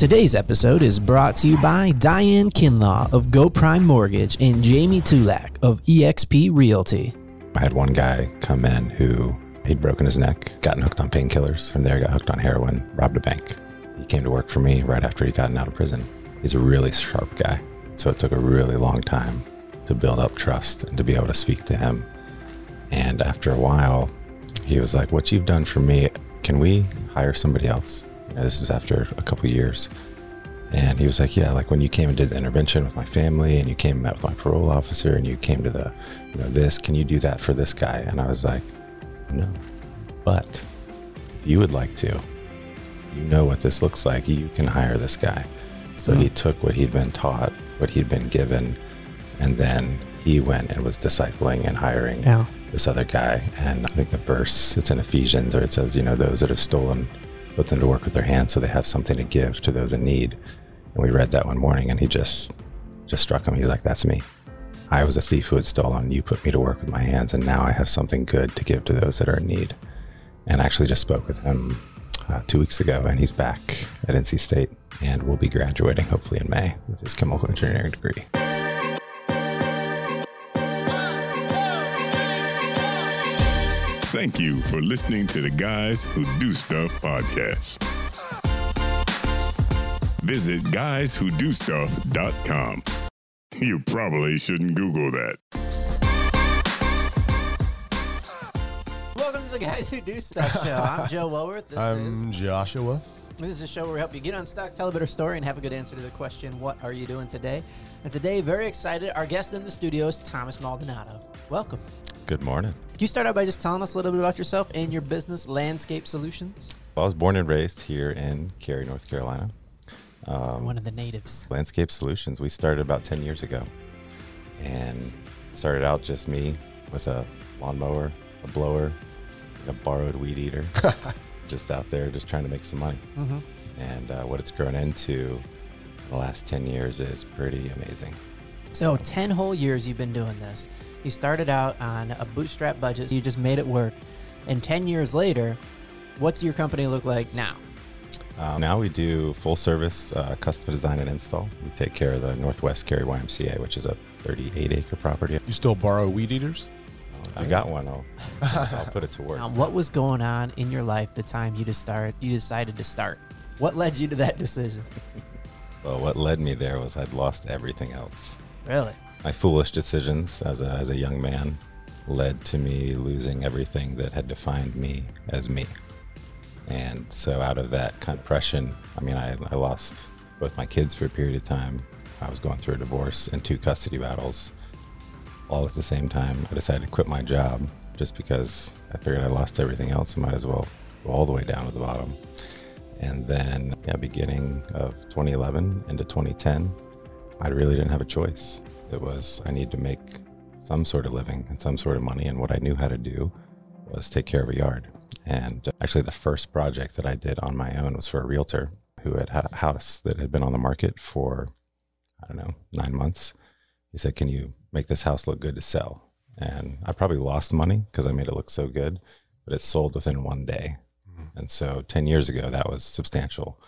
Today's episode is brought to you by Diane Kinlaw of Go Prime Mortgage and Jamie Tulak of eXp Realty. I had one guy come in who he'd broken his neck, gotten hooked on painkillers, from there got hooked on heroin, robbed a bank. He came to work for me right after he'd gotten out of prison. He's a really sharp guy, so it took a really long time to build up trust and to be able to speak to him. And after a while, he was like, "What you've done for me, can we hire somebody else?" And this is after a couple years. And he was like, Yeah, like when you came and did the intervention with my family and you came and met with my parole officer and you came to the, you know, this, can you do that for this guy? And I was like, No. But if you would like to, you know what this looks like, you can hire this guy. So he hmm. took what he'd been taught, what he'd been given, and then he went and was discipling and hiring Yeah. this other guy. And I think the verse, it's in Ephesians, where it says, you know, those that have stolen, put them to work with their hands so they have something to give to those in need. And we read that one morning and he just, just struck him. He's like, that's me. I was a thief who had stolen. You put me to work with my hands and now I have something good to give to those that are in need. And I actually just spoke with him uh, two weeks ago and he's back at NC State and will be graduating hopefully in May with his chemical engineering degree. Thank you for listening to the Guys Who Do Stuff podcast. Visit guyswhodostuff.com. You probably shouldn't Google that. Welcome to the Guys Who Do Stuff show. I'm Joe Woworth. This is I'm Joshua. This is a show where we help you get unstuck, tell a better story, and have a good answer to the question, What are you doing today? And today, very excited, our guest in the studio is Thomas Maldonado. Welcome. Good morning. Can you start out by just telling us a little bit about yourself and your business, Landscape Solutions? Well, I was born and raised here in Cary, North Carolina. Um, One of the natives. Landscape Solutions. We started about 10 years ago and started out just me with a lawnmower, a blower, a borrowed weed eater, just out there just trying to make some money. Mm-hmm. And uh, what it's grown into in the last 10 years is pretty amazing. So, 10 whole years you've been doing this. You started out on a bootstrap budget, so you just made it work. And 10 years later, what's your company look like now? Uh, now we do full service uh, custom design and install. We take care of the Northwest Cary YMCA, which is a 38 acre property. You still borrow weed eaters? I got one, I'll, I'll put it to work. Um, what was going on in your life the time you just start you decided to start? What led you to that decision? Well, what led me there was I'd lost everything else. Really? My foolish decisions as a, as a young man led to me losing everything that had defined me as me. And so, out of that depression, I mean, I, I lost both my kids for a period of time. I was going through a divorce and two custody battles all at the same time. I decided to quit my job just because I figured I lost everything else. I might as well go all the way down to the bottom. And then, yeah, beginning of 2011 into 2010, I really didn't have a choice. It was I need to make some sort of living and some sort of money, and what I knew how to do was take care of a yard. And uh, actually, the first project that I did on my own was for a realtor who had had a house that had been on the market for I don't know nine months. He said, "Can you make this house look good to sell?" And I probably lost money because I made it look so good, but it sold within one day. And so 10 years ago, that was substantial.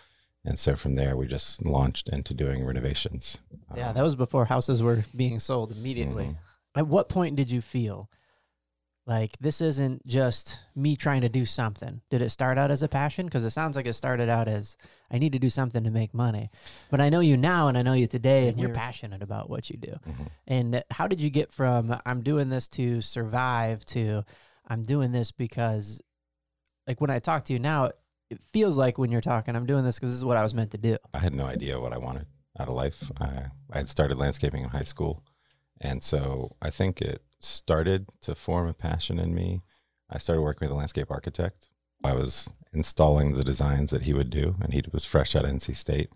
And so from there, we just launched into doing renovations. Yeah, that was before houses were being sold immediately. Mhm. At what point did you feel like this isn't just me trying to do something? Did it start out as a passion? Because it sounds like it started out as I need to do something to make money. But I know you now and I know you today, and you're passionate about what you do. Mhm. And how did you get from I'm doing this to survive to I'm doing this because, like, when I talk to you now, it feels like when you're talking, I'm doing this because this is what I was meant to do. I had no idea what I wanted out of life. I, I had started landscaping in high school. And so I think it started to form a passion in me. I started working with a landscape architect. I was installing the designs that he would do, and he was fresh out NC State.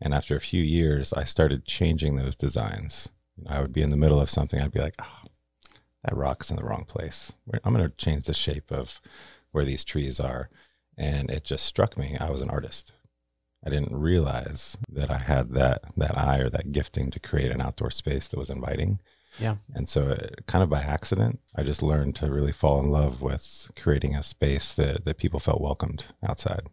And after a few years, I started changing those designs. I would be in the middle of something, I'd be like, oh, that rock's in the wrong place. I'm going to change the shape of where these trees are. And it just struck me. I was an artist. I didn't realize that I had that that eye or that gifting to create an outdoor space that was inviting. Yeah. And so, it, kind of by accident, I just learned to really fall in love with creating a space that that people felt welcomed outside.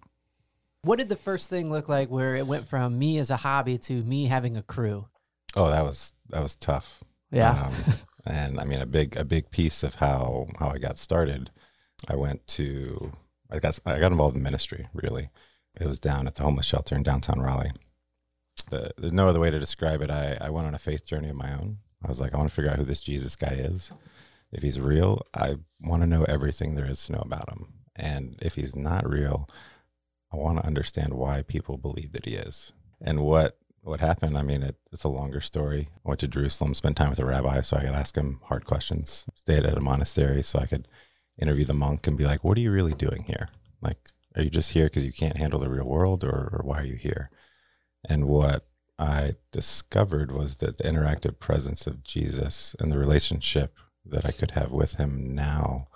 What did the first thing look like where it went from me as a hobby to me having a crew? Oh, that was that was tough. Yeah. Um, and I mean, a big a big piece of how how I got started. I went to I got I got involved in ministry. Really, it was down at the homeless shelter in downtown Raleigh. The, there's no other way to describe it. I I went on a faith journey of my own. I was like, I want to figure out who this Jesus guy is. If he's real, I want to know everything there is to know about him. And if he's not real, I want to understand why people believe that he is. And what what happened, I mean, it, it's a longer story. I went to Jerusalem, spent time with a rabbi so I could ask him hard questions. Stayed at a monastery so I could interview the monk and be like, what are you really doing here? Like, are you just here because you can't handle the real world or, or why are you here? And what I discovered was that the interactive presence of Jesus and the relationship that I could have with him now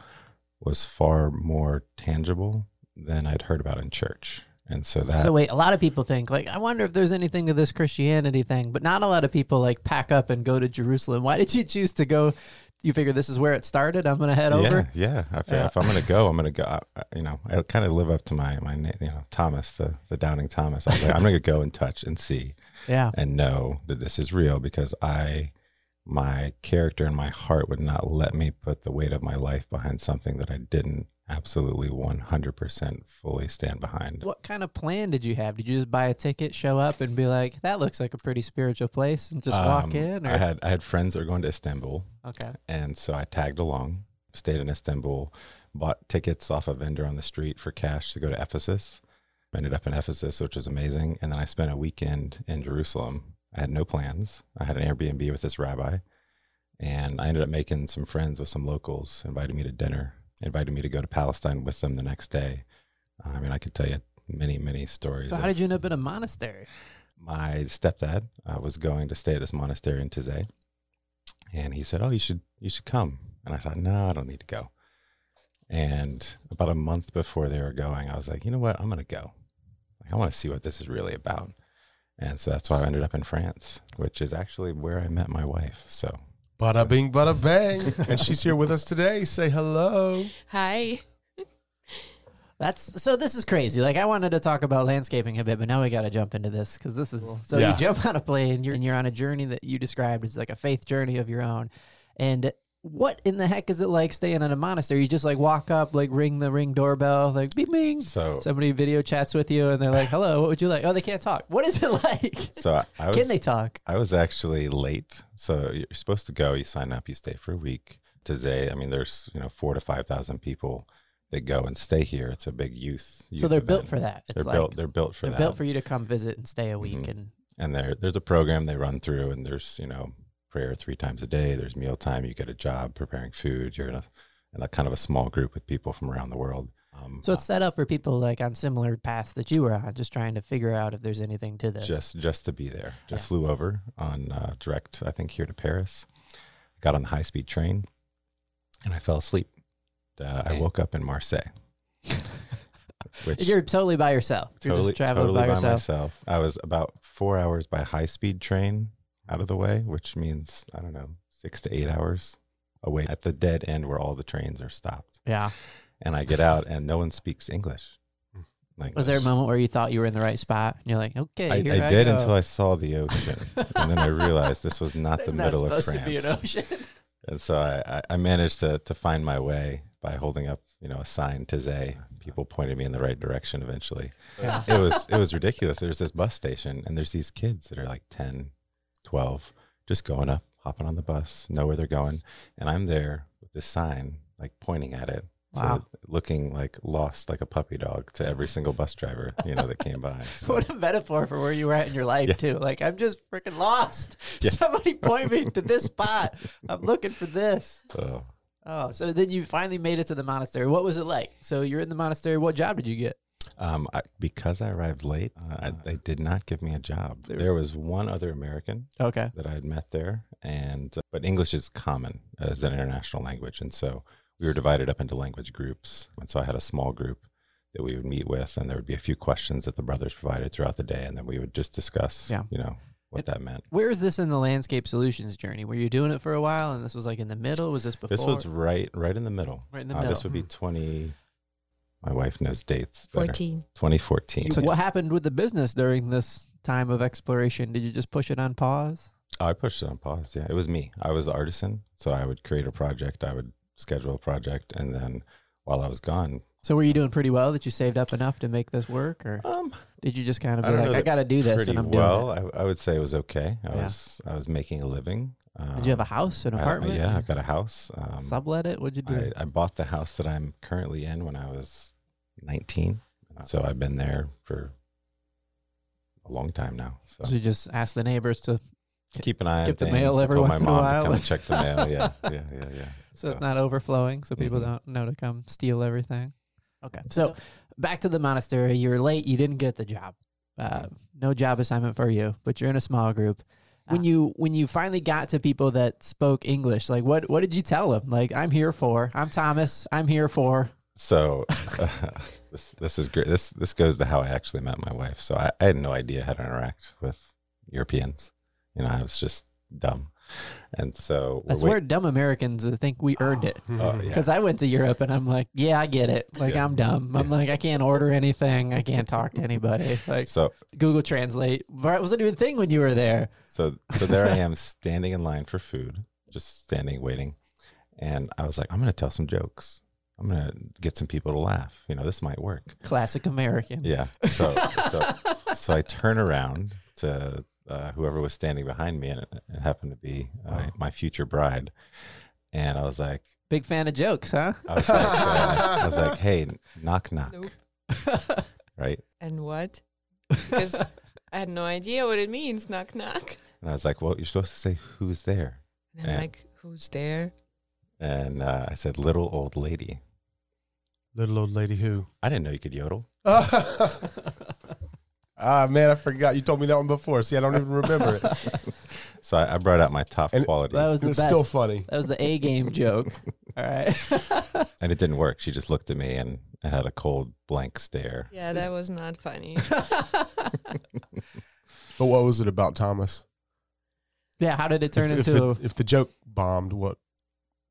was far more tangible than I'd heard about in church. And so that So wait, a lot of people think like I wonder if there's anything to this Christianity thing, but not a lot of people like pack up and go to Jerusalem. Why did you choose to go? You figure this is where it started. I'm gonna head yeah, over. yeah. If, Yeah. if I'm gonna go, I'm gonna go. I- You know, I kind of live up to my my you know Thomas, the the doubting Thomas. I was like, I'm gonna go and touch and see Yeah. and know that this is real because I my character and my heart would not let me put the weight of my life behind something that I didn't absolutely 100% fully stand behind. What kind of plan did you have? Did you just buy a ticket, show up, and be like, "That looks like a pretty spiritual place," and just walk Um, in? Or? I had I had friends that were going to Istanbul, okay. and so I tagged along, stayed in Istanbul, bought tickets off a vendor on the street for cash to go to Ephesus. Ended up in Ephesus, which was amazing, and then I spent a weekend in Jerusalem. I had no plans. I had an Airbnb with this rabbi, and I ended up making some friends with some locals. Invited me to dinner. Invited me to go to Palestine with them the next day. I mean, I could tell you many, many stories. So how did you end up in a monastery? my stepdad uh, was going to stay at this monastery in Taizé, and he said, "Oh, you should you should come." And I thought, "No, I don't need to go." And about a month before they were going, I was like, "You know what? I'm going to go. Like, I want to see what this is really about." And so that's why I ended up in France, which is actually where I met my wife. So Bada bing, bada bang. and she's here with us today. Say hello. Hi. That's so. This is crazy. Like I wanted to talk about landscaping a bit, but now we got to jump into this because this is so. Yeah. You jump on a plane, you're and you're on a journey that you described as like a faith journey of your own. And what in the heck is it like staying in a monastery? You just like walk up, like ring the ring doorbell, like bing bing. so Somebody video chats with you, and they're like, "Hello, what would you like?" Oh, they can't talk. What is it like? so I, was Can they talk? I was actually late. So you're supposed to go. You sign up. You stay for a week. Taizé. I mean, there's you know four to five thousand people that go and stay here. It's a big youth. youth So they're built for that. It's They're like built. They're built for that. they're that. built for you to come visit and stay a week. Mhm. And and there there's a program they run through, and there's you know prayer three times a day. There's mealtime. You get a job preparing food. You're in a, in a kind of a small group with people from around the world. Um, so it's set up for people like on similar paths that you were on, just trying to figure out if there's anything to this. just just to be there. Just Yeah. flew over on uh, direct, I think, here to Paris. Got on the high speed train, and I fell asleep. Uh, I woke up in Marseille. Which You're totally by yourself. You're totally, just traveling totally by yourself. myself. I was about four hours by high speed train out of the way, which means I don't know six to eight hours away at the dead end where all the trains are stopped. Yeah. And I get out, and no one speaks English. Like Was there a moment where you thought you were in the right spot? And you're like, okay, I, here I did until I saw the ocean, and then I realized this was not the not middle of France. to be an ocean. And so I, I- managed to to find my way by holding up, you know, a sign Taizé. People pointed me in the right direction eventually. Yeah. It was it was ridiculous. There's this bus station and there's these kids that are like 10, 12, just going up, hopping on the bus, know where they're going. And I'm there with this sign, like pointing at it. So looking like lost like a puppy dog to every single bus driver, you know, that came by. So- What a metaphor for where you were at in your life Yeah. too. Like I'm just freaking lost. Yeah. Somebody point me to this spot. I'm looking for this. oh. Oh, so then you finally made it to the monastery. What was it like? So you're in the monastery. What job did you get? Um, I, because I arrived late, uh, I, they did not give me a job. There was one other American Okay. that I had met there, and uh, but English is common as an international language, and so we were divided up into language groups. And so I had a small group that we would meet with, and there would be a few questions that the brothers provided throughout the day, and then we would just discuss, Yeah. you know, what that meant. Where is this in the landscape solutions journey? Were you doing it for a while, and this was like in the middle? Was this before? This was right, right in the middle. Right in the Uh, This would be twenty My wife knows dates. better. 14. 2014. So what happened with the business during this time of exploration? Did you just push it on pause? Oh, I pushed it on pause. Yeah, it was me. I was the artisan, so I would create a project. I would schedule a project, and then while I was gone, So were you doing pretty well that you saved up enough to make this work, or um, did you just kind of be don't like, I got to do this, pretty and I'm well. doing I, I would say it was okay. I Yeah. was I was making a living. Um. Did you have a house, an I- apartment? yeah, I've got a house. Um, Sublet it? What'd you do? I, I bought the house that I'm currently in when I was 19. So I've been there for a long time now. So so you just ask the neighbors to, keep an eye on skip the things. mail I every told once in my a mom while. To come check the mail. Yeah, yeah, yeah, yeah. so it's not overflowing, so people Mhm. don't know to come steal everything. Okay, so back to the monastery. You're late. You didn't get the job. Uh, no job assignment for you, but you're in a small group. When you when you finally got to people that spoke English, like what what did you tell them? Like I'm here for. I'm Thomas. I'm here for. So this this is great. This this goes to how I actually met my wife. So I, I had no idea how to interact with Europeans. You know, I was just dumb, and so That's wait- where dumb Americans uh, think we earned it. Oh, yeah. Because I went to Europe and I'm like, yeah, I get it. Like Yeah. I'm dumb. I'm like, I can't order anything. I can't talk to anybody. Like So Google Translate. It wasn't even a thing when you were there. So so there I am standing in line for food, just standing waiting. And I was like, I'm gonna tell some jokes. I'm gonna get some people to laugh. You know, this might work. Classic American. Yeah. So so so I turn around to uh, whoever was standing behind me, and it, it happened to be uh, my future bride. And I was like, Big fan of jokes, huh? I was like, uh, I was like, hey, knock knock, Nope. right? And what? Because I had no idea what it means, knock knock. And I was like, well, you're supposed to say who's there. And I'm Yeah. like, who's there? And uh, I said, little old lady. Little old lady who? I didn't know you could yodel. ah, man, I forgot. You told me that one before. See, I don't even remember it. So I, I brought out my top And quality, That was the it's best. still funny. that was the A game joke. All right. and it didn't work. She just looked at me and, and had a cold blank stare. Yeah, that was not funny. But what was it about Thomas? yeah. How did it turn if, if into? it- if the joke bombed, what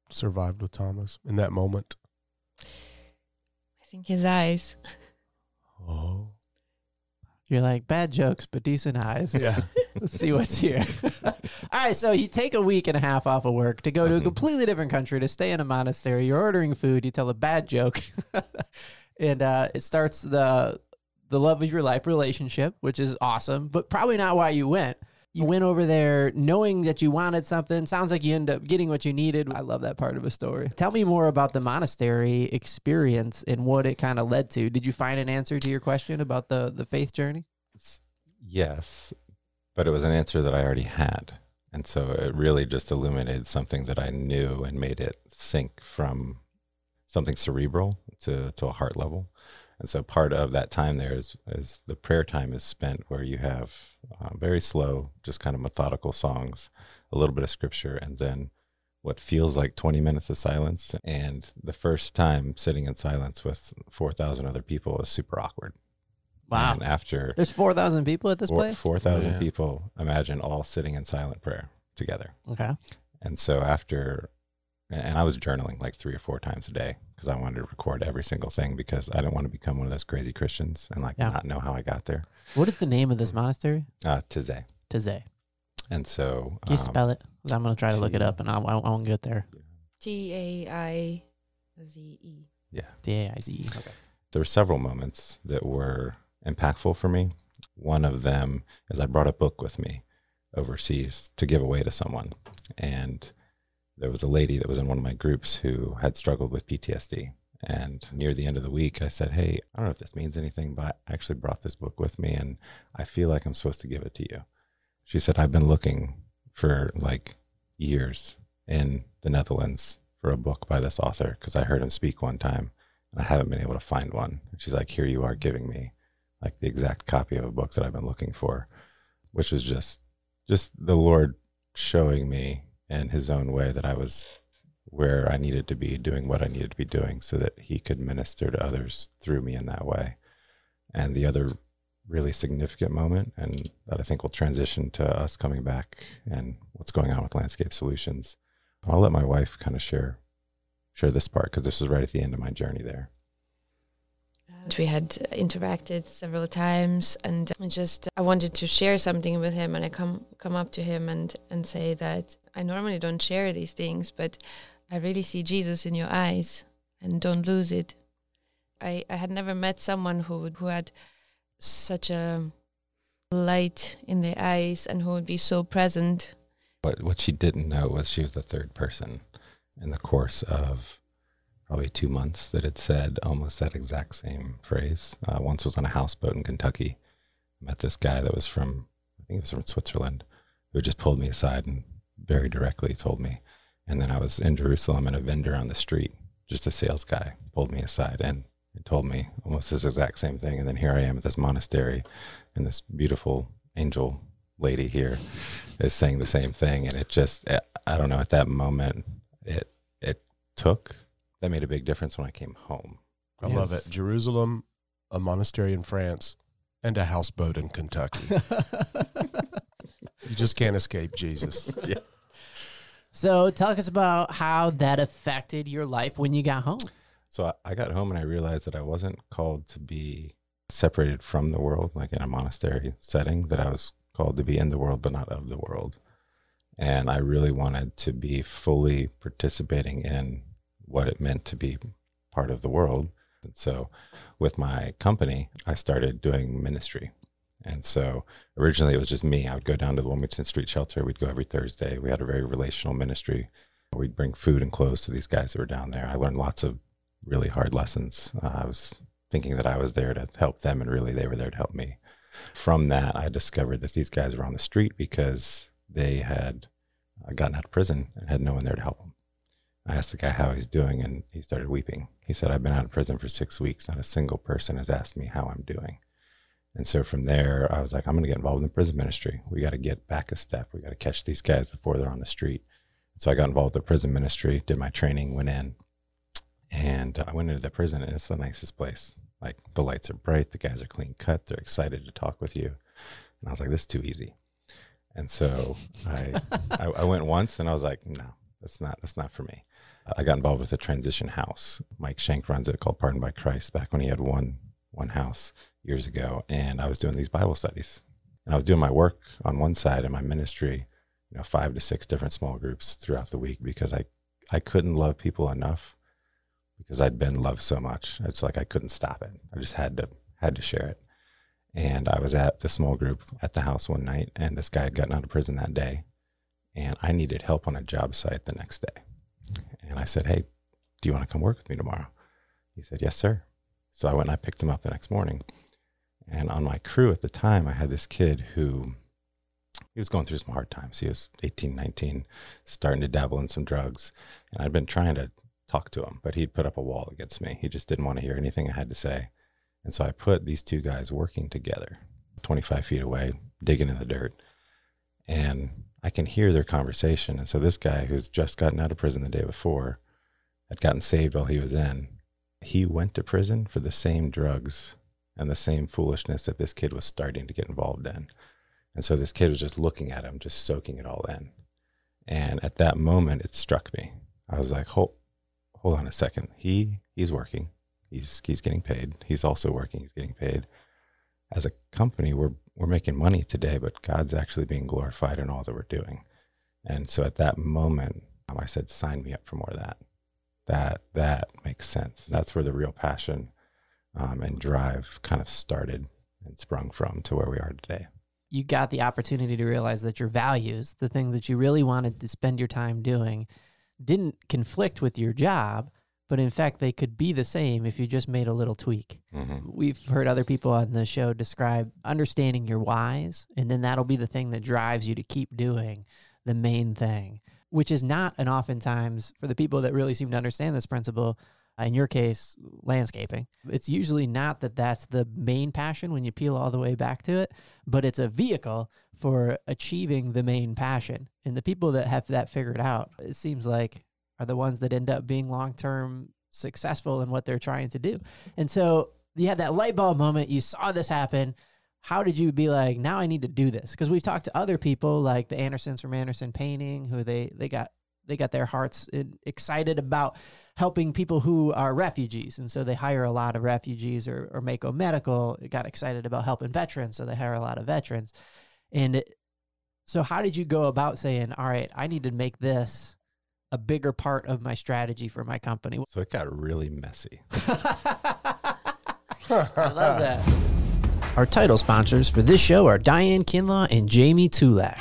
survived with Thomas in that moment? I think his eyes. Oh, you're like bad jokes, but decent eyes. yeah. Let's see what's here. All right, so you take a week and a half off of work to go to a Mhm. completely different country to stay in a monastery. You're ordering food. You tell a bad joke, and uh, it starts the the love of your life relationship, which is awesome, but probably not why you went. You went over there knowing that you wanted something. Sounds like you end up getting what you needed. I love that part of a story. Tell me more about the monastery experience and what it kind of led to. Did you find an answer to your question about the the faith journey? Yes, but it was an answer that I already had. And so it really just illuminated something that I knew and made it sink from something cerebral to, to a heart level. And so part of that time there is, is the prayer time is spent where you have uh, very slow, just kind of methodical songs, a little bit of scripture, and then what feels like 20 minutes of silence. And the first time sitting in silence with 4,000 other people is super awkward. Wow. And after There's 4,000 people at this four place? four thousand Yeah. people, imagine all sitting in silent prayer together. Okay. And so after, and I was journaling like three or four times a day because I wanted to record every single thing because I didn't want to become one of those crazy Christians and like Yeah. not know how I got there. What is the name of this monastery? Uh, Taizé. Taizé. And so, Can you um, spell it? I'm going to try to look it up and I, I, I won't get there. T A I Z E. T A I Z E. Okay. there were several moments that were impactful for me. One of them is I brought a book with me overseas to give away to someone. And there was a lady that was in one of my groups who had struggled with PTSD. And near the end of the week, I said, Hey, I don't know if this means anything, but I actually brought this book with me and I feel like I'm supposed to give it to you. She said, I've been looking for like years in the Netherlands for a book by this author because I heard him speak one time and I haven't been able to find one. And she's like, Here you are giving me like the exact copy of a book that I've been looking for, which was just just the Lord showing me in his own way that I was where I needed to be, doing what I needed to be doing so that he could minister to others through me in that way. And the other really significant moment, and that I think will transition to us coming back and what's going on with Landscape Solutions. I'll let my wife kind of share share this part because this is right at the end of my journey there. We had interacted several times, and I just I wanted to share something with him, and I come come up to him and and say that I normally don't share these things, but I really see Jesus in your eyes, and don't lose it. I I had never met someone who would, who had such a light in their eyes and who would be so present. What what she didn't know was she was the third person in the course of probably two months that had said almost that exact same phrase. Uh, once was on a houseboat in Kentucky. Met this guy that was from I think he was from Switzerland, who just pulled me aside and very directly told me. And then I was in Jerusalem and a vendor on the street, just a sales guy, pulled me aside and told me almost this exact same thing. And then here I am at this monastery, and this beautiful angel lady here is saying the same thing. And it just, I don't know, at that moment, it it took that made a big difference when I came home. I love it. Jerusalem, a monastery in France, and a houseboat in Kentucky. you just can't escape Jesus. yeah. So, talk us about how that affected your life when you got home. So I, I got home and I realized that I wasn't called to be separated from the world, like in a monastery setting, that I was called to be in the world, but not of the world. And I really wanted to be fully participating in what it meant to be part of the world. And so with my company, I started doing ministry. And so originally it was just me. I would go down to the Wilmington Street Shelter. We'd go every Thursday. We had a very relational ministry. We'd bring food and clothes to these guys that were down there. I learned lots of really hard lessons. Uh, I was thinking that I was there to help them, and really they were there to help me. From that, I discovered that these guys were on the street because they had uh, gotten out of prison and had no one there to help them. I asked the guy how he's doing, and he started weeping. He said, I've been out of prison for six weeks. Not a single person has asked me how I'm doing. And so from there, I was like, I'm going to get involved in the prison ministry. We got to get back a step. We got to catch these guys before they're on the street. So I got involved with the prison ministry, did my training, went in, and I went into the prison, and it's the nicest place. Like the lights are bright, the guys are clean cut, they're excited to talk with you. And I was like, this is too easy. And so I, I, I went once, and I was like, no, that's not that's not for me. I got involved with a transition house. Mike Shank runs it called Pardon by Christ. Back when he had one one house years ago, and I was doing these Bible studies, and I was doing my work on one side and my ministry, you know, five to six different small groups throughout the week because I I couldn't love people enough because I'd been loved so much. It's like I couldn't stop it. I just had to had to share it. And I was at the small group at the house one night, and this guy had gotten out of prison that day, and I needed help on a job site the next day. And I said, Hey, do you want to come work with me tomorrow? He said, Yes, sir. So I went and I picked him up the next morning. And on my crew at the time, I had this kid who he was going through some hard times. He was 18, 19, starting to dabble in some drugs. And I'd been trying to talk to him, but he'd put up a wall against me. He just didn't want to hear anything I had to say. And so I put these two guys working together, 25 feet away, digging in the dirt. And I can hear their conversation. And so this guy who's just gotten out of prison the day before had gotten saved while he was in. He went to prison for the same drugs and the same foolishness that this kid was starting to get involved in. And so this kid was just looking at him, just soaking it all in. And at that moment, it struck me. I was like, hold, hold on a second. He he's working. He's he's getting paid. He's also working. He's getting paid. As a company, we're we're making money today, but God's actually being glorified in all that we're doing. And so at that moment, I said, sign me up for more of that. That that makes sense. That's where the real passion um, and drive kind of started and sprung from to where we are today. You got the opportunity to realize that your values, the things that you really wanted to spend your time doing, didn't conflict with your job, but in fact they could be the same if you just made a little tweak. Mm-hmm. We've heard other people on the show describe understanding your whys, and then that'll be the thing that drives you to keep doing the main thing, which is not an oftentimes for the people that really seem to understand this principle. uh, In your case, landscaping. It's usually not that that's the main passion when you peel all the way back to it, but it's a vehicle for achieving the main passion. And the people that have that figured out, it seems like are the ones that end up being long term successful in what they're trying to do. And so you had that light bulb moment, you saw this happen. How did you be like, now I need to do this? Because we've talked to other people like the Andersons from Anderson Painting, who they they got they got their hearts in, excited about helping people who are refugees. And so they hire a lot of refugees or, or Mako Medical got excited about helping veterans. So they hire a lot of veterans. And it, so, how did you go about saying, all right, I need to make this a bigger part of my strategy for my company? So it got really messy. I love that. Our title sponsors for this show are Diane Kinlaw and Jamie Tulak.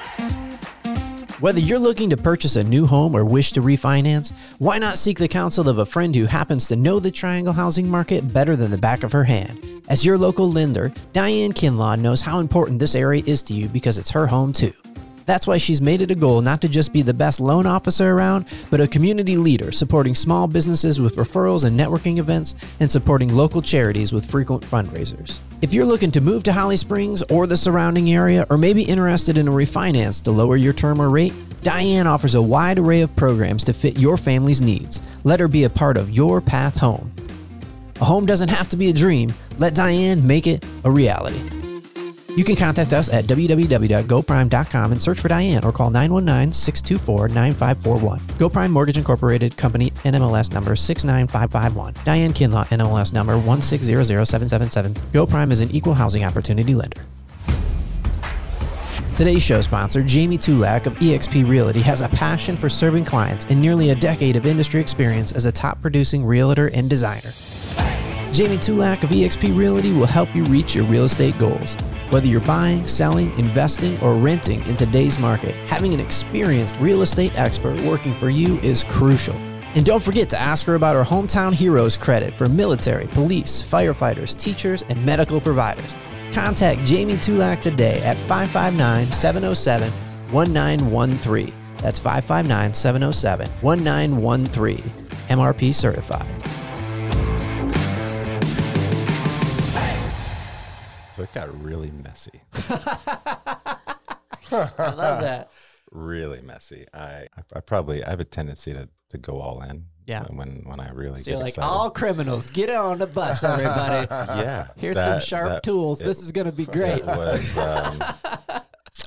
Whether you're looking to purchase a new home or wish to refinance, why not seek the counsel of a friend who happens to know the Triangle housing market better than the back of her hand? As your local lender, Diane Kinlaw knows how important this area is to you because it's her home too. That's why she's made it a goal not to just be the best loan officer around, but a community leader supporting small businesses with referrals and networking events and supporting local charities with frequent fundraisers. If you're looking to move to Holly Springs or the surrounding area, or maybe interested in a refinance to lower your term or rate, Diane offers a wide array of programs to fit your family's needs. Let her be a part of your path home. A home doesn't have to be a dream. Let Diane make it a reality. You can contact us at www.goprime.com and search for Diane or call 919 624 9541. GoPrime Mortgage Incorporated Company NMLS number 69551. Diane Kinlaw NMLS number 1600777. GoPrime is an equal housing opportunity lender. Today's show sponsor, Jamie Tulak of eXp Realty, has a passion for serving clients and nearly a decade of industry experience as a top producing realtor and designer. Jamie Tulak of eXp Realty will help you reach your real estate goals. Whether you're buying, selling, investing, or renting in today's market, having an experienced real estate expert working for you is crucial. And don't forget to ask her about her Hometown Heroes credit for military, police, firefighters, teachers, and medical providers. Contact Jamie Tulak today at 559 707 1913. That's 559 707 1913. MRP certified. So it got really messy. I love that. really messy. I, I, I probably I have a tendency to, to go all in. Yeah. When when I really So get you're like, excited. all criminals, get on the bus, everybody. yeah. Here's some sharp that- tools. it- this is going to be great. Was. Um,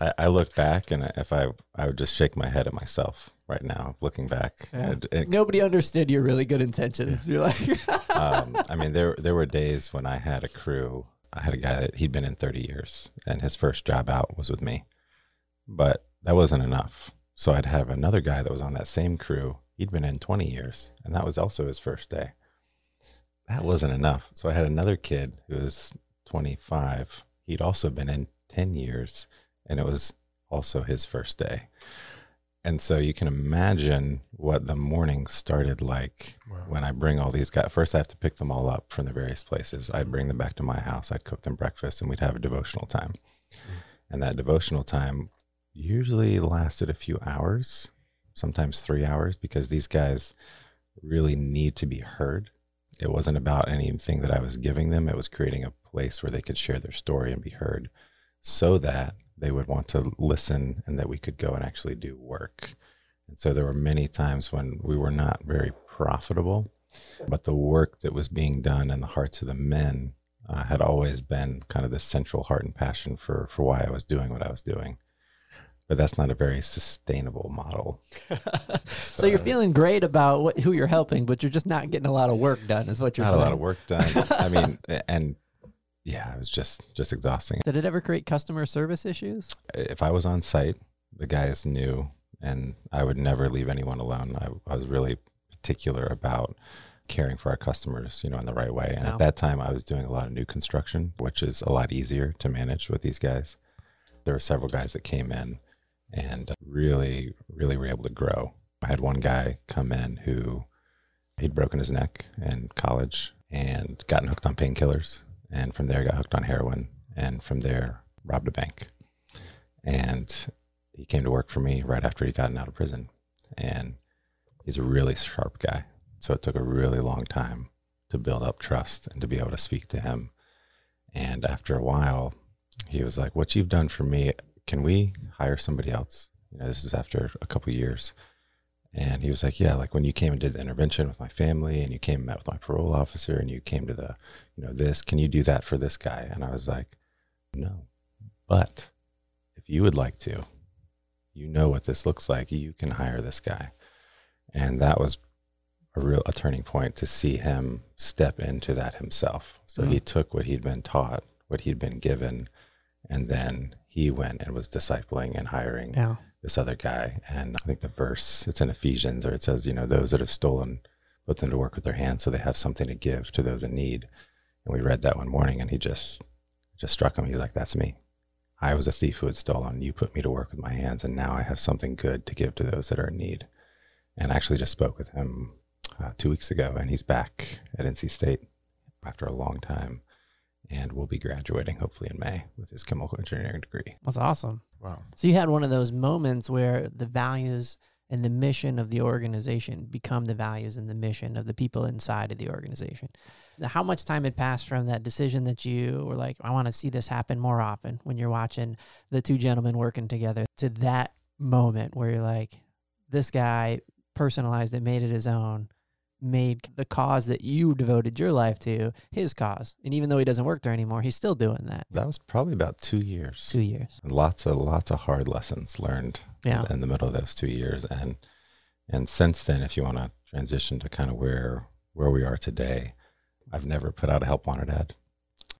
I, I look back and if I I would just shake my head at myself right now, looking back. Yeah. It- it- Nobody understood your really good intentions. You're like, um, I mean, there there were days when I had a crew. I had a guy that he'd been in 30 years, and his first job out was with me. But that wasn't enough. So I'd have another guy that was on that same crew. He'd been in 20 years, and that was also his first day. That wasn't enough. So I had another kid who was 25. He'd also been in 10 years, and it was also his first day. And so you can imagine what the morning started like when I bring all these guys. First, I have to pick them all up from the various places. I'd bring them back to my house. I'd cook them breakfast, and we'd have a devotional time. And that devotional time usually lasted a few hours, sometimes three hours, because these guys really need to be heard. It wasn't about anything that I was giving them, it was creating a place where they could share their story and be heard so that they would want to listen and that we could go and actually do work. And so there were many times when we were not very profitable, but the work that was being done in the hearts of the men uh, had always been kind of the central heart and passion for, for why I was doing what I was doing. But that's not a very sustainable model. so you're feeling great about what, who you're helping, but you're just not getting a lot of work done, is what you're Not saying. a lot of work done. I mean, and yeah, it was just just exhausting. Did it ever create customer service issues? if I was on site, the guys knew, and I would never leave anyone alone. I, I was really particular about caring for our customers, you know, in the right way. And Wow. at that time, I was doing a lot of new construction, which is a lot easier to manage with these guys. There were several guys that came in and really, really were able to grow. I had one guy come in who he'd broken his neck in college and gotten hooked on painkillers, and from there got hooked on heroin, and from there robbed a bank. And he came to work for me right after he gotten out of prison. And he's a really sharp guy. So it took a really long time to build up trust and to be able to speak to him. And after a while he was like what you've done for me can we hire somebody else? You know this is after a couple years and he was like yeah like when you came and did the intervention with my family and you came and met with my parole officer and you came to the you know this can you do that for this guy and i was like no but if you would like to, you know what this looks like. You can hire this guy. And that was a real a turning point to see him step into that himself. So he mm. took what he'd been taught, what he'd been given, and then he went and was discipling and hiring Yeah. This other guy. And I think the verse, it's in Ephesians, or it says, you know, those that have stolen, put them to work with their hands so they have something to give to those in need. And we read that one morning and he just, just struck him. He's like, that's me. I was a thief who had stolen. You put me to work with my hands, and now I have something good to give to those that are in need. And I actually just spoke with him uh, two weeks ago, and he's back at NC State after a long time. And will be graduating hopefully in May with his chemical engineering degree. That's awesome. Wow. So you had one of those moments where the values and the mission of the organization become the values and the mission of the people inside of the organization. Now, How much time had passed from that decision that you were like, I want to see this happen more often when you're watching the two gentlemen working together to that moment where you're like, this guy personalized it, made it his own, made the cause that you devoted your life to his cause. And even though he doesn't work there anymore, he's still doing that. That was probably about two years. Two years. lots of lots of hard lessons learned Yeah. in the middle of those two years and and since then if you want to transition to kind of where where we are today i've never put out a help wanted ad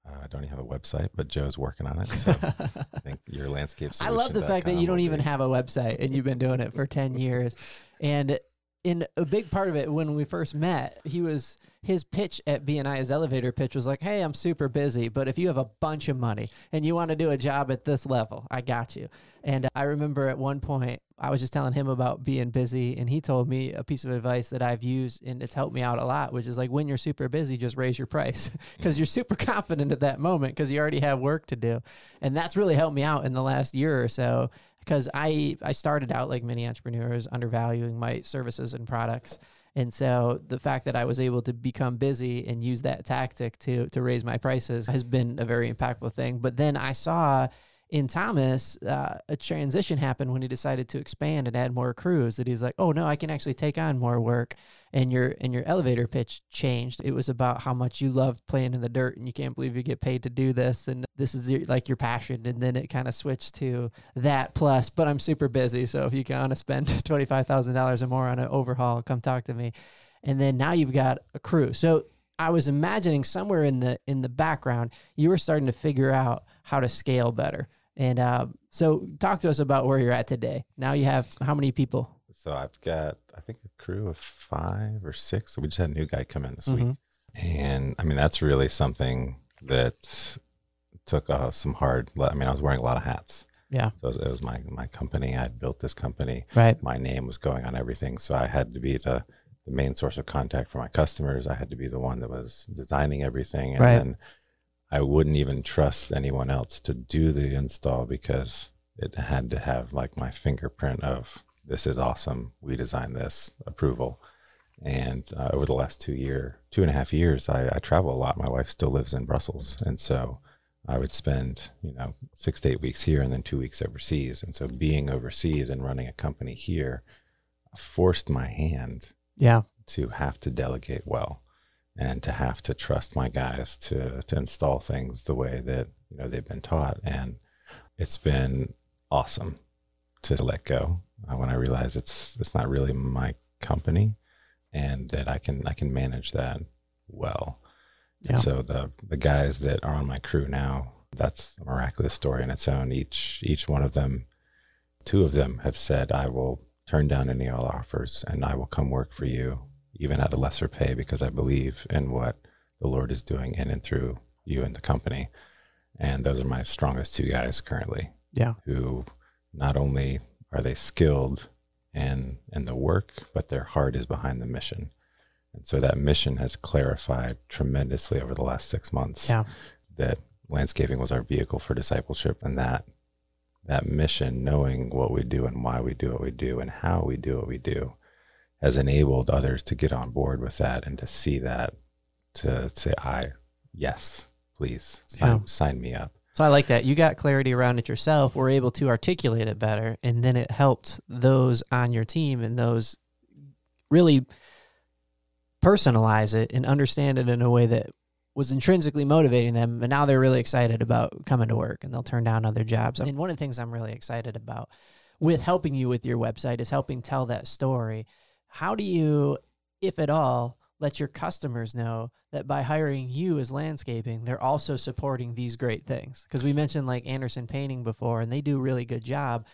uh, i don't even have a website but joe's working on it so i think your landscape I love the fact that you don't even have a website and you've been doing it for 10 years. And in a big part of it, when we first met, he was his pitch at BNI, his elevator pitch was like, Hey, I'm super busy, but if you have a bunch of money and you want to do a job at this level, I got you. And I remember at one point, I was just telling him about being busy, and he told me a piece of advice that I've used and it's helped me out a lot, which is like when you're super busy, just raise your price because you're super confident at that moment because you already have work to do. And that's really helped me out in the last year or so because I, I started out like many entrepreneurs undervaluing my services and products. And so the fact that I was able to become busy and use that tactic to to raise my prices has been a very impactful thing. But then I saw in Thomas uh, a transition happened when he decided to expand and add more crews. That he's like, oh no, I can actually take on more work. And your and your elevator pitch changed. It was about how much you loved playing in the dirt, and you can't believe you get paid to do this, and this is your, like your passion. And then it kind of switched to that plus. But I'm super busy, so if you want to spend twenty five thousand dollars or more on an overhaul, come talk to me. And then now you've got a crew. So I was imagining somewhere in the in the background, you were starting to figure out how to scale better. And uh, so, talk to us about where you're at today. Now you have how many people? so i've got i think a crew of five or six we just had a new guy come in this week Mhm. and i mean that's really something that took uh, some hard i mean i was wearing a lot of hats Yeah. so it was, it was my my company i built this company Right. my name was going on everything. So I had to be the, the main source of contact for my customers. I had to be the one that was designing everything. And Right. then I wouldn't even trust anyone else to do the install because it had to have like my fingerprint of this is awesome. We designed this approval. And uh, over the last two year, two and a half years, I, I travel a lot. My wife still lives in Brussels. And so I would spend, you know, six to eight weeks here and then two weeks overseas. And so being overseas and running a company here forced my hand Yeah. to have to delegate well and to have to trust my guys to to install things the way that you know they've been taught and it's been awesome to let go uh, when I realize it's it's not really my company and that I can I can manage that well. Yeah. And so the the guys that are on my crew now, that's a miraculous story in its own. Each each one of them, two of them have said, "I will turn down any all offers and I will come work for you, even at a lesser pay, because I believe in what the Lord is doing in and through you and the company." And those are my strongest two guys currently Yeah. who not only are they skilled in in the work, but their heart is behind the mission. And so that mission has clarified tremendously over the last six months Yeah. that landscaping was our vehicle for discipleship and that that mission, knowing what we do and why we do what we do and how we do what we do, has enabled others to get on board with that and to see that, to say, I, yes, please sign, Yeah. sign me up. So I like that. You got clarity around it yourself, were able to articulate it better, and then it helped those on your team and those really personalize it and understand it in a way that was intrinsically motivating them. And now they're really excited about coming to work and they'll turn down other jobs. And one of the things I'm really excited about with helping you with your website is helping tell that story. How do you if at all, let your customers know that by hiring you as landscaping, they're also supporting these great things? Because we mentioned like Anderson Painting before, and they do a really good job,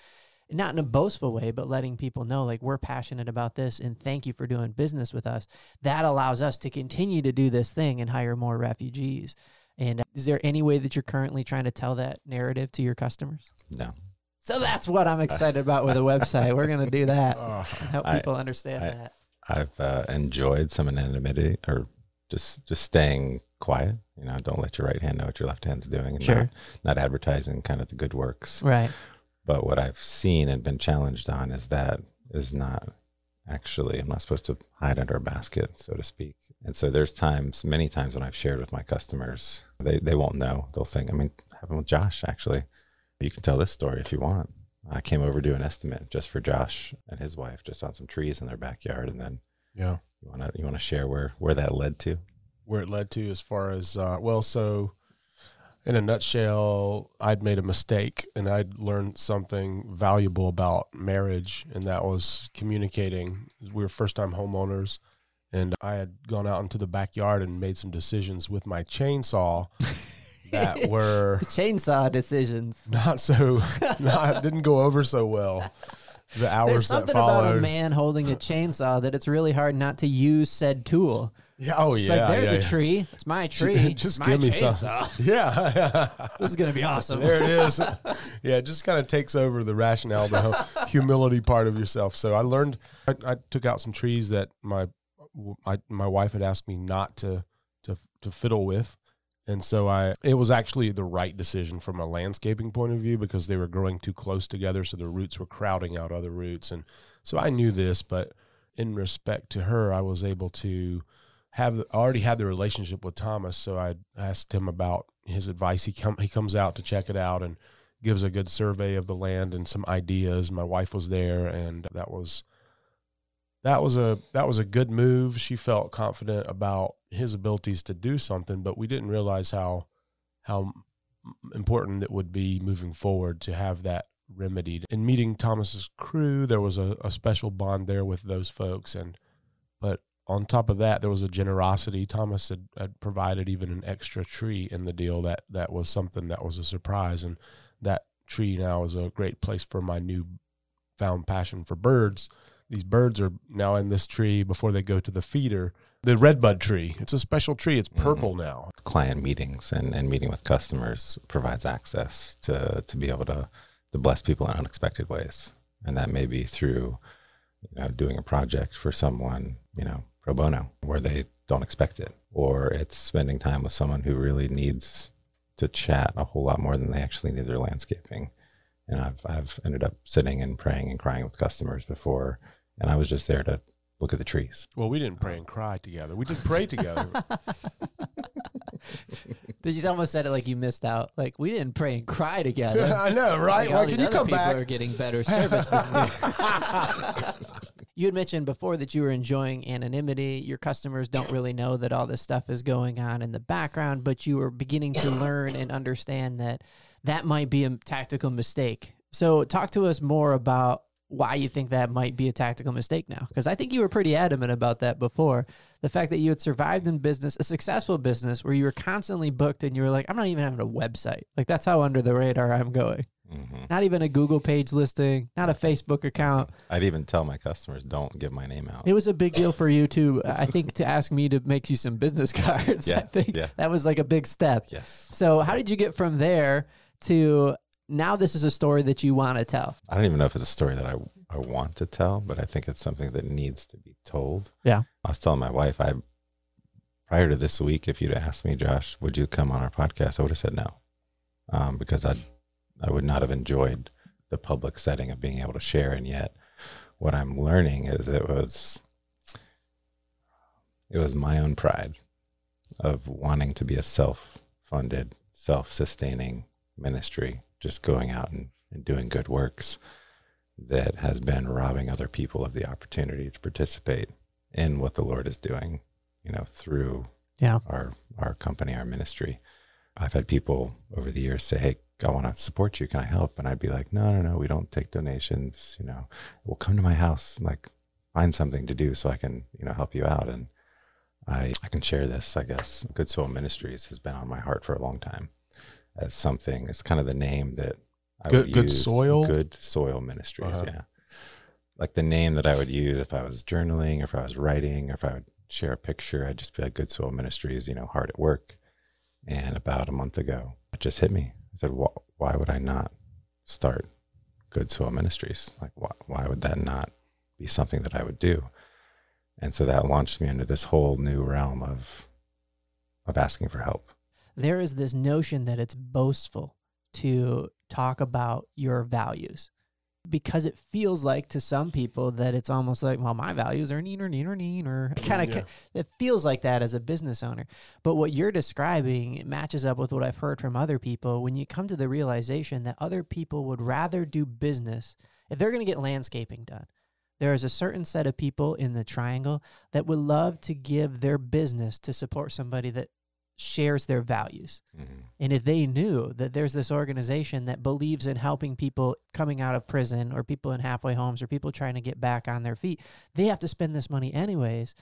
not in a boastful way, but letting people know like we're passionate about this and thank you for doing business with us. That allows us to continue to do this thing and hire more refugees. And uh, is there any way that you're currently trying to tell that narrative to your customers? No. So that's what I'm excited about with a website. We're going to do that. Oh, Help I- people understand I- that. I've uh, enjoyed some anonymity or just just staying quiet. You know, don't let your right hand know what your left hand's doing, and Sure. not, not advertising kind of the good works. Right. But what I've seen and been challenged on is that is not actually. I'm not supposed to hide under a basket, so to speak. And so there's times, many times when I've shared with my customers, they they won't know. They'll think. I mean, happened with Josh actually. You can tell this story if you want. I came over to do an estimate just for Josh and his wife, just on some trees in their backyard, and then yeah. you want to you want to share where where that led to? Where it led to, as far as uh, well, so in a nutshell, I'd made a mistake and I'd learned something valuable about marriage, and that was communicating. We were first time homeowners, and I had gone out into the backyard and made some decisions with my chainsaw that were The chainsaw decisions. not so, not, didn't go over so well. The There's hours that something about a man holding a chainsaw that it's really hard not to use said tool. Yeah, oh It's yeah. like there's yeah, a yeah. tree. It's my tree. Just It's my give me chainsaw. some. Yeah. This is gonna be awesome. there it is. Yeah, it just kind of takes over the rationale, the hu- humility part of yourself. So I learned. I, I took out some trees that my my my wife had asked me not to to to fiddle with, and so I it was actually the right decision from a landscaping point of view because they were growing too close together, so the roots were crowding out other roots, and so I knew this, but in respect to her, I was able to have already had the relationship with Thomas, so I asked him about his advice. He come he comes out to check it out and gives a good survey of the land and some ideas. My wife was there, and that was that was a that was a good move. She felt confident about his abilities to do something, but we didn't realize how how important it would be moving forward to have that remedied. In meeting Thomas's crew, there was a, a special bond there with those folks, and but on top of that, there was a generosity. Thomas had, had provided even an extra tree in the deal that that was something that was a surprise, and that tree now is a great place for my new found passion for birds. These birds are now in this tree before they go to the feeder. The redbud tree. It's a special tree. It's mm-hmm. purple now. Client meetings and, and meeting with customers provides access to to be able to to bless people in unexpected ways, and that may be through you know doing a project for someone you know pro bono where they don't expect it, or it's spending time with someone who really needs to chat a whole lot more than they actually need their landscaping. And I've I've ended up sitting and praying and crying with customers before, and I was just there to look at the trees. Well, we didn't pray and cry together. We just prayed together. Did you almost said it like you missed out? Like we didn't pray and cry together. I know, right? Like, all Why these can you other come people back? Are getting better service than me. you had mentioned before that you were enjoying anonymity. Your customers don't really know that all this stuff is going on in the background, but you were beginning to learn and understand that that might be a tactical mistake. So, talk to us more about why you think that might be a tactical mistake now. Because I think you were pretty adamant about that before. The fact that you had survived in business, a successful business where you were constantly booked and you were like, I'm not even having a website. Like, that's how under the radar I'm going. hmm Not even a Google page listing, not a Facebook account. I'd even tell my customers, don't give my name out. It was a big deal for you too. I think to ask me to make you some business cards. I Yeah, think yeah. that was like a big step. Yes. So how did you get from there to now this is a story that you want to tell? I don't even know if it's a story that I, I want to tell, but I think it's something that needs to be told. Yeah. I was telling my wife, I prior to this week, if you'd asked me, Josh, would you come on our podcast? I would have said no, um, because I I would not have enjoyed the public setting of being able to share. And yet, what I'm learning is it was it was my own pride of wanting to be a self-funded, self-sustaining ministry, just going out and, and doing good works that has been robbing other people of the opportunity to participate in what the Lord is doing, you know, through Yeah. our our company, our ministry. I've had people over the years say, "Hey, I want to support you. Can I help?" And I'd be like, "No, no, no. We don't take donations. You know, well, come to my house. And, Like, find something to do so I can, you know, help you out. And I, I can share this, I guess. Good Soul Ministries has been on my heart for a long time as something. It's kind of the name that I Good- would Good use. Soil? Good Soil Ministries, Uh-huh. yeah. Like the name that I would use if I was journaling or if I was writing or if I would share a picture, I'd just be like Good Soil Ministries, you know, hard at work. And about a month ago, it just hit me. I said, why, why would I not start Good Soil Ministries? Like, why, why would that not be something that I would do? And so that launched me into this whole new realm of of asking for help. There is this notion that it's boastful to talk about your values because it feels like to some people that it's almost like, well, my values are neener, neener, neen or neen or kind of, Yeah. it feels like that as a business owner. But what you're describing matches up with what I've heard from other people when you come to the realization that other people would rather do business if they're going to get landscaping done. There is a certain set of people in the triangle that would love to give their business to support somebody that shares their values. Mm-hmm. And if they knew that there's this organization that believes in helping people coming out of prison or people in halfway homes or people trying to get back on their feet, they have to spend this money anyways.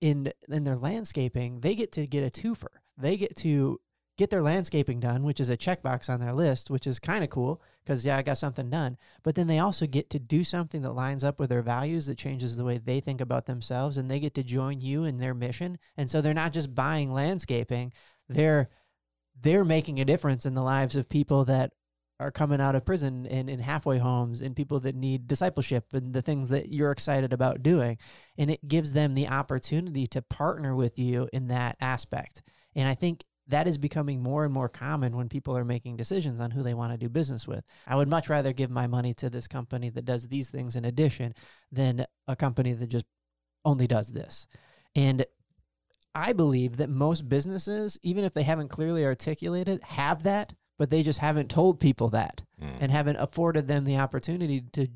In in their landscaping, they get to get a twofer. They get to get their landscaping done, which is a checkbox on their list, which is kind of cool because yeah, I got something done. But then they also get to do something that lines up with their values that changes the way they think about themselves and they get to join you in their mission. And so they're not just buying landscaping, they're they're making a difference in the lives of people that are coming out of prison and in halfway homes and people that need discipleship and the things that you're excited about doing. And it gives them the opportunity to partner with you in that aspect. And I think that is becoming more and more common when people are making decisions on who they want to do business with. I would much rather give my money to this company that does these things in addition than a company that just only does this. And I believe that most businesses, even if they haven't clearly articulated, have that, but they just haven't told people that Mm. and haven't afforded them the opportunity to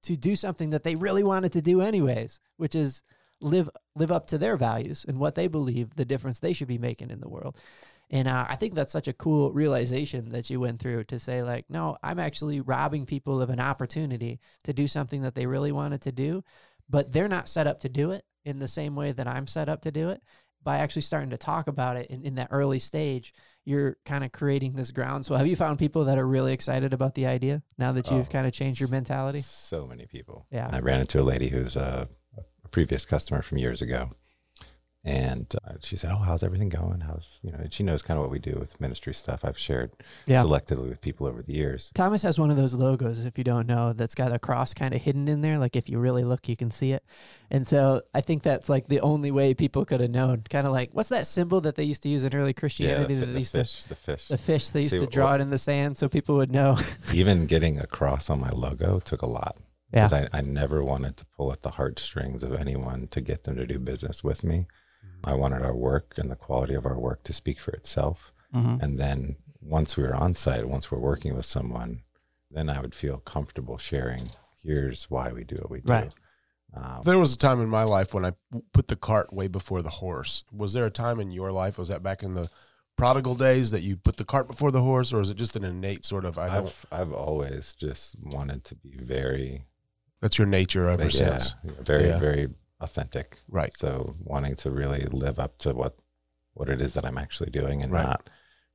to do something that they really wanted to do anyways, which is live live up to their values and what they believe the difference they should be making in the world. And uh, I think that's such a cool realization that you went through to say like, no, I'm actually robbing people of an opportunity to do something that they really wanted to do, but they're not set up to do it in the same way that I'm set up to do it. By actually starting to talk about it in, in that early stage, you're kind of creating this ground. So, Have you found people that are really excited about the idea now that you've Oh, kind of changed your mentality? So many people. Yeah. I ran into a lady who's a, a previous customer from years ago. And uh, she said, Oh, how's everything going? How's, you know, and she knows kind of what we do with ministry stuff. I've shared Yeah. selectively with people over the years. Thomas has one of those logos, if you don't know, that's got a cross kind of hidden in there. Like if you really look, you can see it. And so I think that's like the only way people could have known. Kind of like, what's that symbol that they used to use in early Yeah, Christianity? the, that the used to, fish, the fish. the fish, they used See, to draw what- it in the sand so people would know. Even getting a cross on my logo took a lot. Yeah. Because I, I never wanted to pull at the heartstrings of anyone to get them to do business with me. I wanted our work and the quality of our work to speak for itself. Mhm. And then once we were on site, once we're working with someone, then I would feel comfortable sharing. Here's why we do what we do. Right. Um, There was a time in my life when I put the cart way before the horse. Was there a time in your life? Was that back in the prodigal days that you put the cart before the horse, or is it just an innate sort of? I I've I've always just wanted to be very That's your nature ever yeah, since, very Yeah. very authentic. right? So wanting to really live up to what what it is that I'm actually doing and Right. not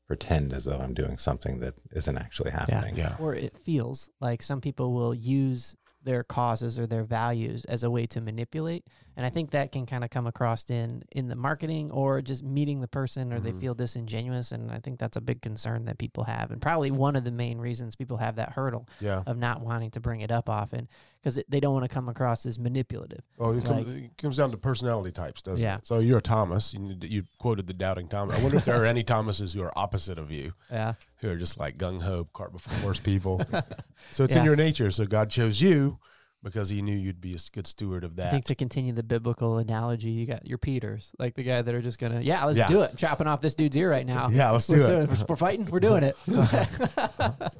pretend as though I'm doing something that isn't actually happening. Yeah. Or it feels like some people will use their causes or their values as a way to manipulate. And I think that can kind of come across in in the marketing or just meeting the person or they Mhm. feel disingenuous. And I think that's a big concern that people have. And probably one of the main reasons people have that hurdle Yeah. of not wanting to bring it up often because they don't want to come across as manipulative. Oh, it, Like- comes, it comes down to personality types, doesn't Yeah. it? So you're a Thomas. You, you quoted the doubting Thomas. I wonder if there are any Thomases who are opposite of you, Yeah. who are just like gung ho, cart before horse people. so it's in your nature. So God chose you because He knew you'd be a good steward of that. I think to continue the biblical analogy, you got your Peters, like the guy that are just gonna, yeah, let's Yeah. do it. I'm chopping off this dude's ear right now. yeah, let's do Let's it. We're, we're fighting. We're doing it.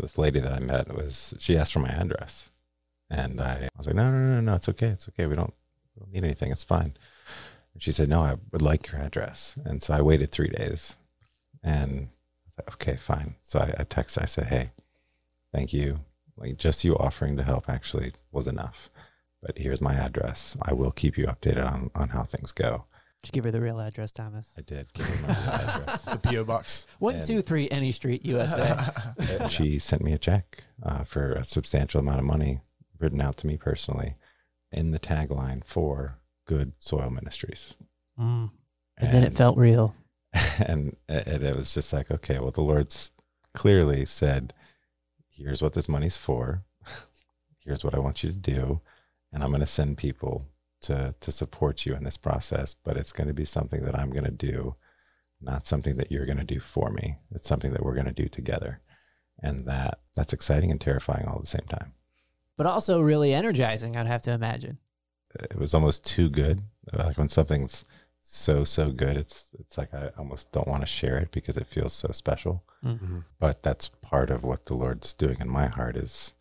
This lady that I met was she asked for my address, and I, I was like, no, no, no, no, it's okay, it's okay. We don't, we don't need anything. It's fine. And she said, no, I would like your address. And so I waited three days, and I was like, okay, fine. So I, I texted. I said, hey, thank you. Like just you offering to help actually was enough. but here's my address. I will keep you updated on, on how things go. Did you give her the real address, Thomas? I did give her my address. The PO box. One And- two three Any Street, USA. She sent me a check uh, for a substantial amount of money written out to me personally in the tagline for Good Soil Ministries. mm. And then it felt real. and it, it was just like, okay, well, the Lord's clearly said, here's what this money's for. Here's what I want you to do. And I'm going to send people to, to support you in this process, but it's going to be something that I'm going to do, not something that you're going to do for me. It's something that we're going to do together. And that that's exciting and terrifying all at the same time. But also really energizing, I'd have to imagine. It was almost too good. Like when something's so, so good, it's, it's like I almost don't want to share it because it feels so special. Mm-hmm. but that's part of what the lord's doing in my heart is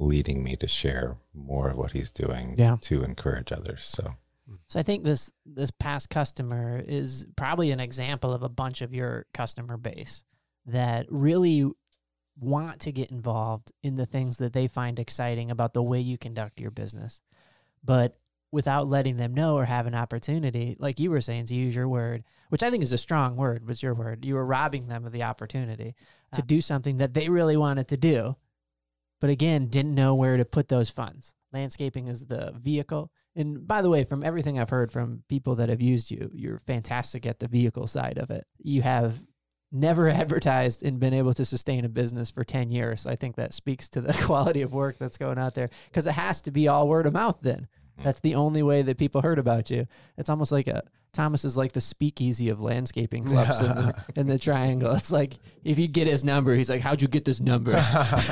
leading me to share more of what he's doing Yeah. to encourage others so So I think this this past customer is probably an example of a bunch of your customer base that really want to get involved in the things that they find exciting about the way you conduct your business. But without letting them know or have an opportunity, like you were saying, to use your word, which I think is a strong word, was your word. You were robbing them of the opportunity to um, do something that they really wanted to do, but again, didn't know where to put those funds. Landscaping is the vehicle. And by the way, from everything I've heard from people that have used you, you're fantastic at the vehicle side of it. You have never advertised and been able to sustain a business for 10 years. I think that speaks to the quality of work that's going out there because it has to be all word of mouth then. Mm. That's the only way that people heard about you. It's almost like a Thomas is like the speakeasy of landscaping clubs in, the, in the triangle. It's like if you get his number, he's like, "How'd you get this number?"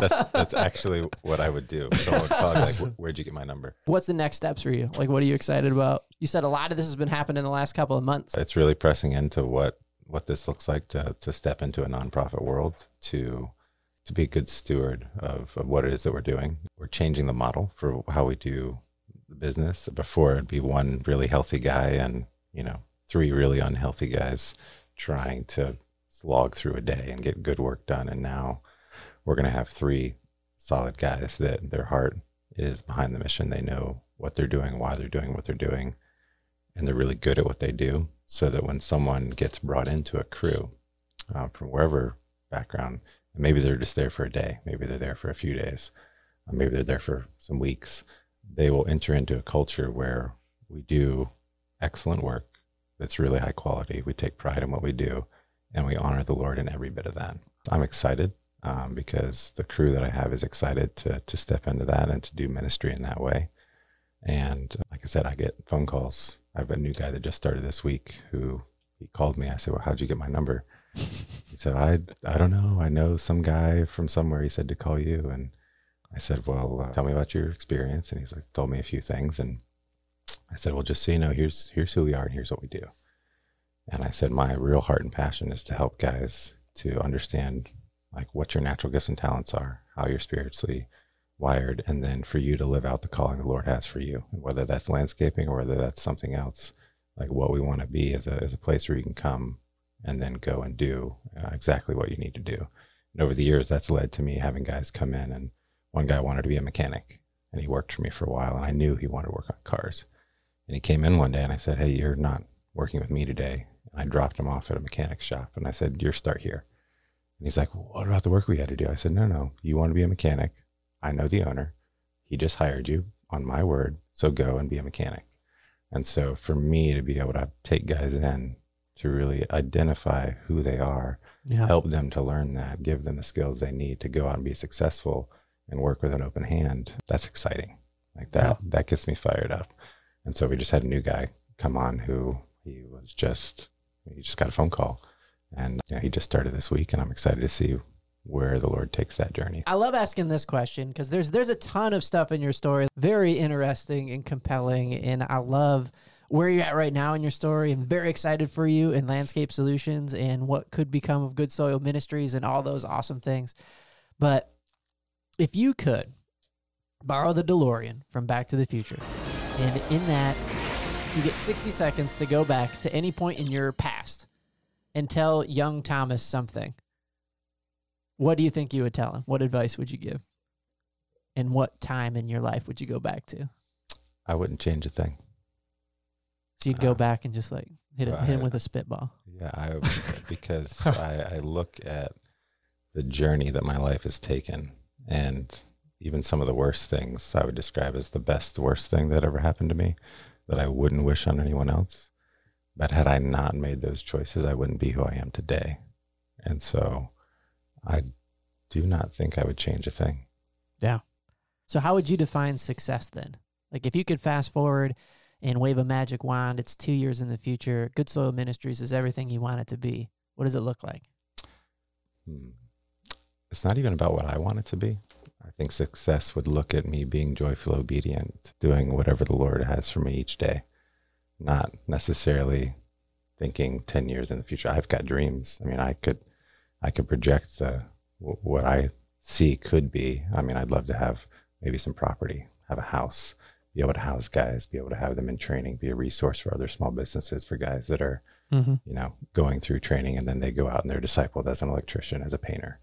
that's that's actually what i would do someone would call me like "Where- where'd you get my number What's the next steps for you? Like, what are you excited about? You said a lot of this has been happening in the last couple of months. it's really pressing into what what this looks like to to step into a nonprofit world to to be a good steward of, of what it is that we're doing we're changing the model for how we do the business before it'd be one really healthy guy and you know three really unhealthy guys trying to slog through a day and get good work done. And now we're going to have three solid guys that their heart is behind the mission. They know what they're doing why they're doing what they're doing and they're really good at what they do so that when someone gets brought into a crew uh, from wherever background maybe they're just there for a day maybe they're there for a few days uh, maybe they're there for some weeks they will enter into a culture where we do excellent work that's really high quality we take pride in what we do and we honor the lord in every bit of that i'm excited um, because the crew that i have is excited to, to step into that and to do ministry in that way and uh, like I said, I get phone calls. I have a new guy that just started this week who he called me. I said, Well, how'd you get my number? He said, I, I don't know. I know some guy from somewhere. He said to call you. And I said, Well, uh, tell me about your experience. And he's like, told me a few things. And I said, Well, just so you know, here's, here's who we are and here's what we do. And I said, My real heart and passion is to help guys to understand like what your natural gifts and talents are, how you're spiritually wired and then for you to live out the calling the lord has for you and whether that's landscaping or whether that's something else like what we want to be is a, is a place where you can come and then go and do uh, exactly what you need to do and over the years that's led to me having guys come in and one guy wanted to be a mechanic and he worked for me for a while and i knew he wanted to work on cars and he came in one day and i said hey you're not working with me today and i dropped him off at a mechanic shop and i said your start here and he's like, what about the work we had to do? I said, no, no, you want to be a mechanic. I know the owner. He just hired you on my word. So go and be a mechanic. And so for me to be able to take guys in to really identify who they are, Yeah. help them to learn that, give them the skills they need to go out and be successful and work with an open hand, that's exciting. Like that, that gets me fired up. And so we just had a new guy come on who he was just, he just got a phone call and you know, he just started this week and I'm excited to see where the Lord takes that journey. I love asking this question because there's there's a ton of stuff in your story, very interesting and compelling, and I love where you're at right now in your story. and very excited for you in Landscape Solutions and what could become of Good Soil Ministries and all those awesome things. But if you could borrow the DeLorean from Back to the Future, and in that you get 60 seconds to go back to any point in your past and tell young Thomas something. What do you think you would tell him? What advice would you give? And what time in your life would you go back to? I wouldn't change a thing. So you'd go Uh, back and just like hit, it, hit him with a spitball. Yeah, I because I, I look at the journey that my life has taken, and even some of the worst things I would describe as the best worst thing that ever happened to me, that I wouldn't wish on anyone else. But had I not made those choices, I wouldn't be who I am today. And so, I do not think I would change a thing. Yeah. So how would you define success then? Like if you could fast forward and wave a magic wand, it's two years in the future. Good Soil Ministries is everything you want it to be. What does it look like? Hmm. It's not even about what I want it to be. I think success would look at me being joyful, obedient, doing whatever the Lord has for me each day, not necessarily thinking 10 years in the future. I've got dreams. I mean, I could, I could project w- what I see could be. I mean, I'd love to have maybe some property, have a house, be able to house guys, be able to have them in training, be a resource for other small businesses for guys that are Mm-hmm. you know, going through training and then they go out and they're discipled as an electrician, as a painter.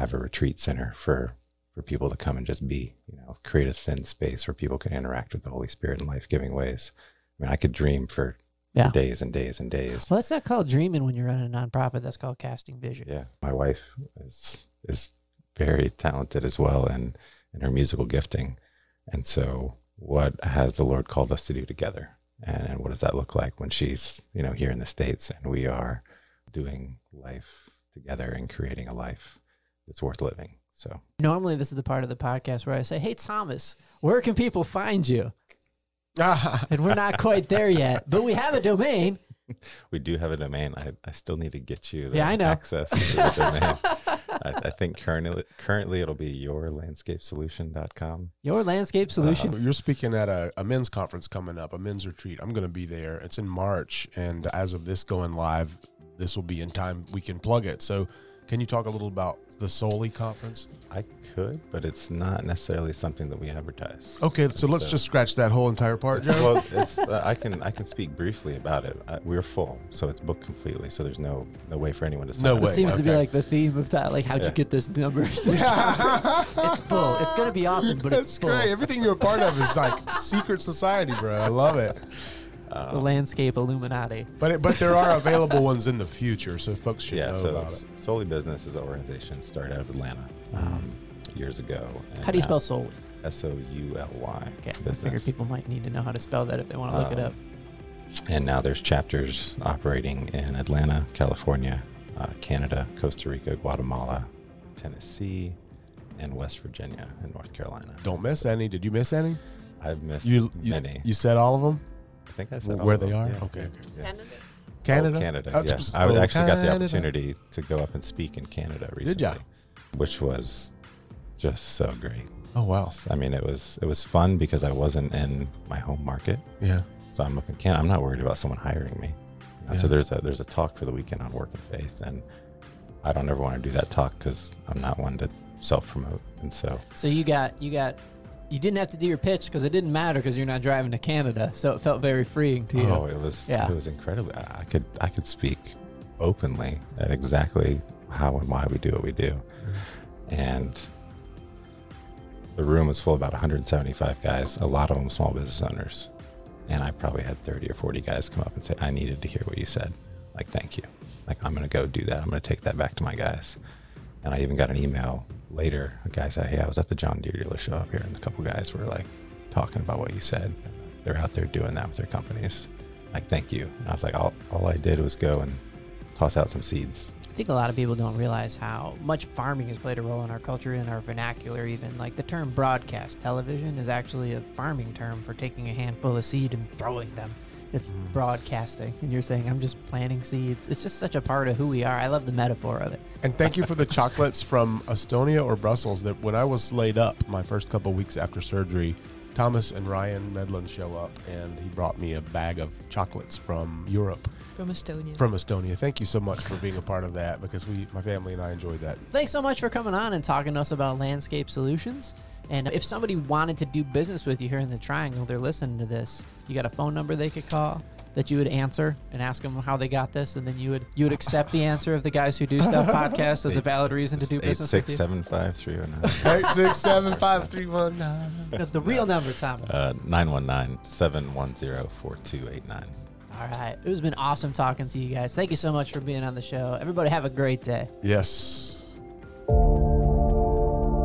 Have a retreat center for for people to come and just be, you know, create a thin space where people can interact with the Holy Spirit in life giving ways. I mean, I could dream for, Yeah. for days and days and days. Well, that's not called dreaming when you're running a nonprofit. That's called casting vision. Yeah. My wife is is very talented as well and in her musical gifting. And so what has the Lord called us to do together? And, and what does that look like when she's, you know, here in the States and we are doing life together and creating a life that's worth living. So Normally, this is the part of the podcast where I say, "Hey, Thomas, where can people find you?" And we're not quite there yet, but we have a domain. we do have a domain. I, I still need to get you the Yeah, I know. access to the domain. I, I think currently currently it'll be yourlandscapesolution.com. Your landscape solution. Uh, you're speaking at a, a men's conference coming up, a men's retreat. I'm going to be there. It's in March, and as of this going live, this will be in time we can plug it. So, can you talk a little about the Souly conference? I could, but it's not necessarily something that we advertise. Okay, so let's So- just scratch that whole entire part. It's- well, it's uh, I can I can speak briefly about it. Uh, we're full, so it's booked completely. So there's no no way for anyone to sign No up. It way. seems to be like the theme of that. Like, how'd you get this number? it's full. It's gonna be awesome, but it's That's full. great. Everything you're a part of is like secret society, bro. I love it. The landscape Illuminati. But it, but there are available ones in the future, so folks should Yeah, know so about it. Souly Business is an organization started out of Atlanta um, years ago. and How do you spell Souly? S O U L Y? Okay, I figure people might need to know how to spell that if they want to look it Um, up. And now there's chapters operating in Atlanta, California, uh, Canada, Costa Rica, Guatemala, Tennessee, and West Virginia and North Carolina. Don't miss any. Did you miss any? I've missed You you, many. you said all of them. I think I said where they are? Yeah, Okay, okay. yeah. Canada. Canada. Oh, Canada. Yeah. I oh, actually got the opportunity to go up and speak in Canada recently. Did ya? Which was just so great. Oh wow. I mean, it was it was fun because I wasn't in my home market, Yeah. so I'm up in Canada. I'm not worried about someone hiring me. Yeah. So there's a there's a talk for the weekend on work and faith, and I don't ever want to do that talk because I'm not one to self promote, and so So you got you got you didn't have to do your pitch because it didn't matter because you're not driving to Canada. So it felt very freeing to you. oh, it was Yeah. it was incredible. I could I could speak openly at exactly how and why we do what we do, and the room was full of about 175 guys, a lot of them small business owners, and I probably had 30 or 40 guys come up and say, "I needed to hear what you said. Like, thank you. Like, I'm gonna go do that. I'm gonna take that back to my guys." And I even got an email later. A guy said, "Hey, I was at the John Deere dealer show up here, and a couple guys were like talking about what you said. They're out there doing that with their companies. Like, thank you." And I was like, "All, all I did was go and toss out some seeds." I think a lot of people don't realize how much farming has played a role in our culture and our vernacular. Even like the term broadcast television is actually a farming term for taking a handful of seed and throwing them. It's Mm-hmm. broadcasting, and you're saying I'm just planting seeds. It's just such a part of who we are. I love the metaphor of it. And thank you for the chocolates from Estonia or Brussels. That when I was laid up, my first couple weeks after surgery, Thomas and Ryan Medlin show up, and he brought me a bag of chocolates from Europe, From Estonia. from Estonia. Thank you so much for being a part of that because we, my family and I, enjoyed that. Thanks so much for coming on and talking to us about landscape solutions. And if somebody wanted to do business with you here in the Triangle, they're listening to this. You got a phone number they could call? that you would answer and ask them how they got this, and then you would you would accept the answer of the guys who do stuff podcast as a valid reason to do Eight business six with you? seven five three oh nine. Eight six seven five three one nine. The- The real number, Tom. Uh, 919-710-4289. All right, it has been awesome talking to you guys. Thank you so much for being on the show. Everybody have a great day. Yes.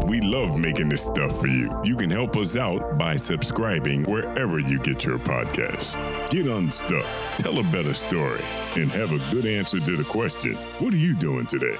We love making this stuff for you. You can help us out by subscribing wherever you get your podcasts. Get unstuck, tell a better story, and have a good answer to the question What are you doing today?